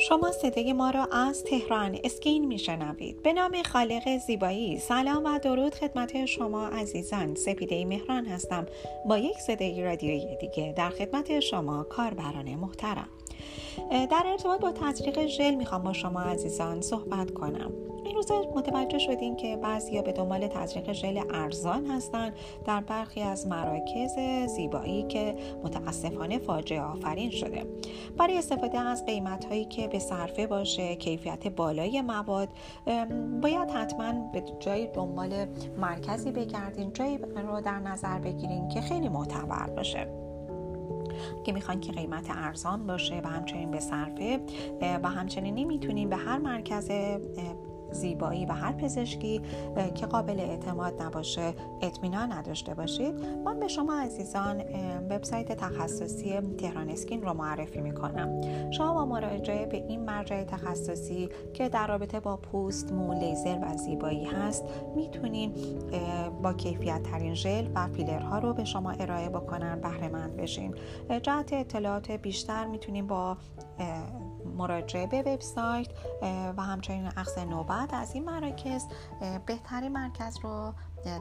شما صدای ما را از تهران اسکین میشنوید. به نام خالق زیبایی. سلام و درود خدمت شما عزیزان. سپیده مهران هستم. با یک صدای رادیویی دیگه در خدمت شما کاربران محترم. در ارتباط با تزریق ژل می‌خوام با شما عزیزان صحبت کنم. این روزا متوجه شدیم که بعضیا به دنبال تزریق ژل ارزان هستند در برخی از مراکز زیبایی که متاسفانه فاجعه آفرین شده. برای استفاده از قیمت هایی که به صرفه باشه کیفیت بالای مواد باید حتما به جای دنبال مرکزی بگردین جایی رو در نظر بگیرین که خیلی معتبر باشه. که می‌خوان که قیمت ارزان باشه و همچنین به صرفه و همچنین نمی‌تونیم به هر مرکز زیبایی و هر پزشکی که قابل اعتماد نباشه اطمینان نداشته باشید. من به شما عزیزان وبسایت تخصصی تهران اسکین رو معرفی می‌کنم. شما با مراجعه به این مرجع تخصصی که در رابطه با پوست مو لیزر و زیبایی هست می‌تونین با کیفیت ترین ژل و فیلرها رو به شما ارائه بکنن بهره مند بشین. جهت اطلاعات بیشتر می‌تونیم با مراجعه به وبسایت و همچنین اخذ نوبت از این مراکز بهترین مرکز رو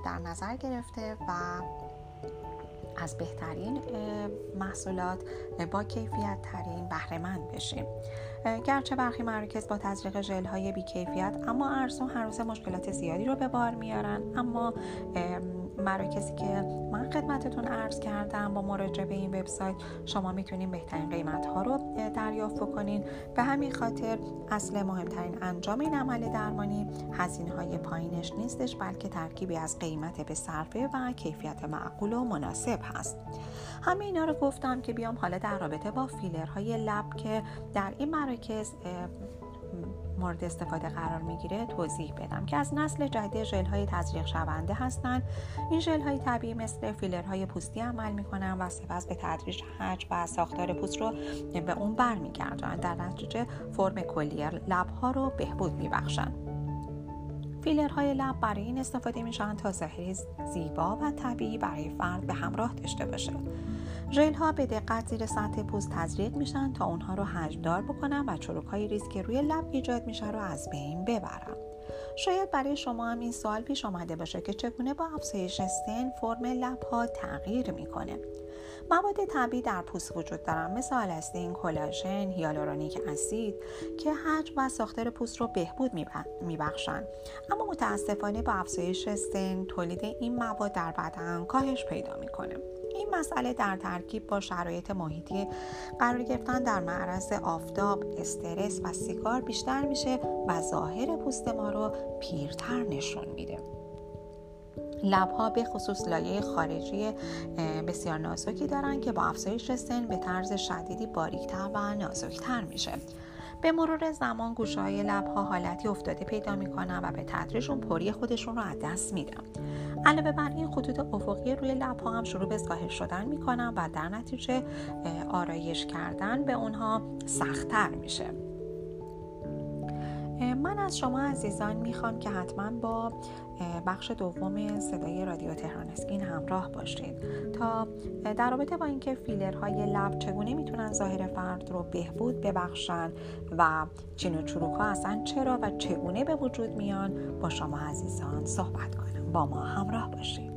در نظر گرفته و از بهترین محصولات با کیفیت ترین بهرهمند بشیم. گرچه برخی مراکز با تزریق ژل های بیکیفیت اما ارزون هر روز مشکلات زیادی رو به بار میارن. اما مراکزی که من خدمتتون عرض کردم با مراجعه به این وبسایت شما می‌تونید بهترین قیمت ها رو دریافت بکنین. به همین خاطر اصل مهمترین انجام این عمل درمانی هزینه های پایینش نیستش بلکه ترکیبی از قیمت به صرفه و کیفیت معقول و مناسب هست. همه اینا رو گفتم که بیام حالا در رابطه با فیلرهای لب که در این مراکز مورد استفاده قرار می‌گیره توضیح بدم که از نسل جدید ژل های تزریق شونده هستند این ژل های طبیعی مثل فیلر های پوستی عمل می‌کنن و سپس به تدریج حجم و ساختار پوست رو به اون برمیگردن. در نتیجه فرم کلی لب ها رو بهبود میبخشن. فیلرهای لب برای این استفاده میشن تا ظاهری زیبا و طبیعی برای فرد به همراه داشته باشه ژل ها به دقت زیر سطح پوست تزریق میشن تا اونها رو حجمدار بکنن و چروک های ریز که روی لب ایجاد میشه رو از بین ببرن شاید برای شما هم این سوال پیش آمده باشه که چگونه با افزایش سن فرم لب ها تغییر می‌کنه. مواد طبیعی در پوست وجود دارن. مثل آلستین، کلاژن، هیالورونیک اسید که حجم و ساختار پوست رو بهبود میبخشن. اما متاسفانه با افزایش سن تولید این مواد در بدن کاهش پیدا می‌کنه. این مسئله در ترکیب با شرایط محیطی قرار گرفتن در معرض آفتاب، استرس و سیگار بیشتر میشه و ظاهر پوست ما رو پیرتر نشون میده. لبها به خصوص لایه خارجی بسیار نازکی دارن که با افزایش سن به طرز شدیدی باریکتر و نازکتر میشه. به مرور زمان گوشه های لب حالتی افتاده پیدا می‌کنن و به تدریج اون پری خودشون رو از دست میدن. علاوه بر این خطوط افقی روی لب هم شروع به ظاهر شدن می‌کنن و در نتیجه آرایش کردن به اونها سختتر میشه. من از شما عزیزان می‌خوام که حتما با بخش دوم صدای رادیو تهران اسکین همراه باشید. تا در رابطه با اینکه فیلرهای لب چگونه می‌تونن ظاهر فرد رو بهبود ببخشن و چین و چروک ها اصلا چرا و چگونه به وجود میان با شما عزیزان صحبت کنم. با ما همراه باشید.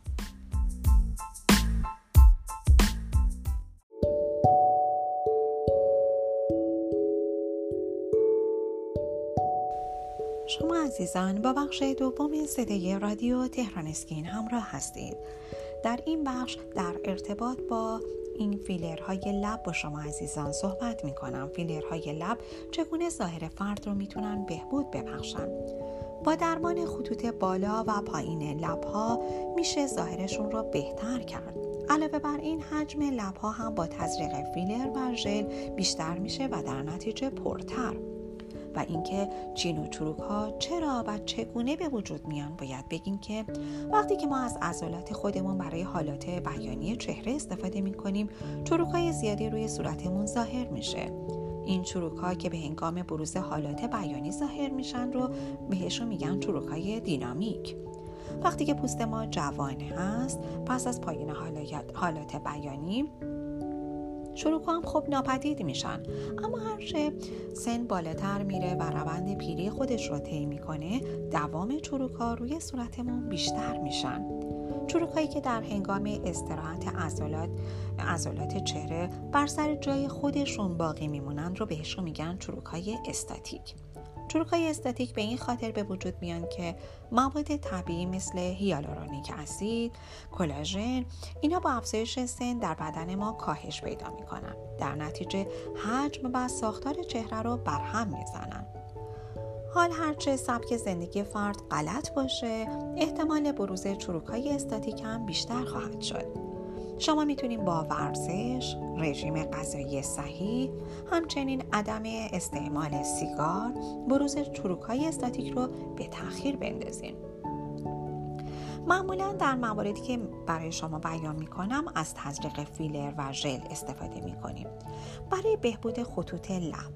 عزیزان با بخش دوم صدای رادیو تهران اسکین همراه هستید. در این بخش در ارتباط با این فیلرهای لب با شما عزیزان صحبت می کنم فیلرهای لب چگونه ظاهر فرد رو می‌تونن بهبود ببخشن؟ با درمان خطوط بالا و پایین لب ها میشه ظاهرشون رو بهتر کرد. علاوه بر این حجم لبها هم با تزریق فیلر و ژل بیشتر میشه و در نتیجه پرتر. و اینکه چین و چروک ها چرا و چگونه به وجود میان باید بگیم که وقتی که ما از عضلات خودمون برای حالات بیانی چهره استفاده می‌کنیم چروک های زیادی روی صورتمون ظاهر میشه. این چروک ها که به هنگام بروز حالات بیانی ظاهر میشن رو بهشون میگن چروک های دینامیک. وقتی که پوست ما جوانه هست پس از پایین حالات بیانی شروع هم خب ناپدید میشن. اما هرچه سن بالاتر میره و روند پیری خودش رو طی می‌کنه دوام چروکا روی صورتمون بیشتر میشن. چروکایی که در هنگام استراحت عضلات عضلات چهره بر سر جای خودشون باقی میمونن رو بهشون میگن چروکای استاتیک. های استاتیک به این خاطر به وجود میان که مواد طبیعی مثل هیالورونیک اسید، کلاژن اینا با افزایش سن در بدن ما کاهش پیدا می‌کنن. در نتیجه حجم و ساختار چهره رو برهم می‌زنن. حال هرچه سبک زندگی فرد غلط باشه احتمال بروز های استاتیک هم بیشتر خواهد شد. شما می‌تونید با ورزش، رژیم غذایی صحیح، همچنین عدم استعمال سیگار بروز های استاتیک رو به تاخیر بندازین. معمولا در مواردی که برای شما بیان می‌کنم از تزریق فیلر و ژل استفاده می‌کنیم. برای بهبود خطوط لب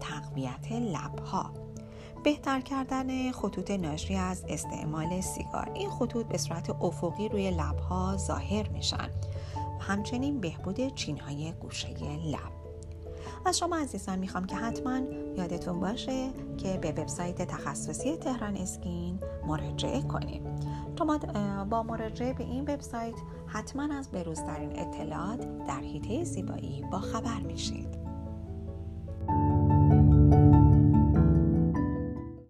تقویت لبها. بهتر کردن خطوط ناشی از استعمال سیگار. این خطوط به صورت افقی روی لبها ظاهر میشن. همچنین بهبود چینهای گوشه لب. از شما عزیزان می‌خوام که حتما یادتون باشه که به وبسایت تخصصی تهران اسکین مراجعه کنید. شما با مراجعه به این وبسایت حتما از بروزترین اطلاعات در حیطه زیبایی با خبر میشید.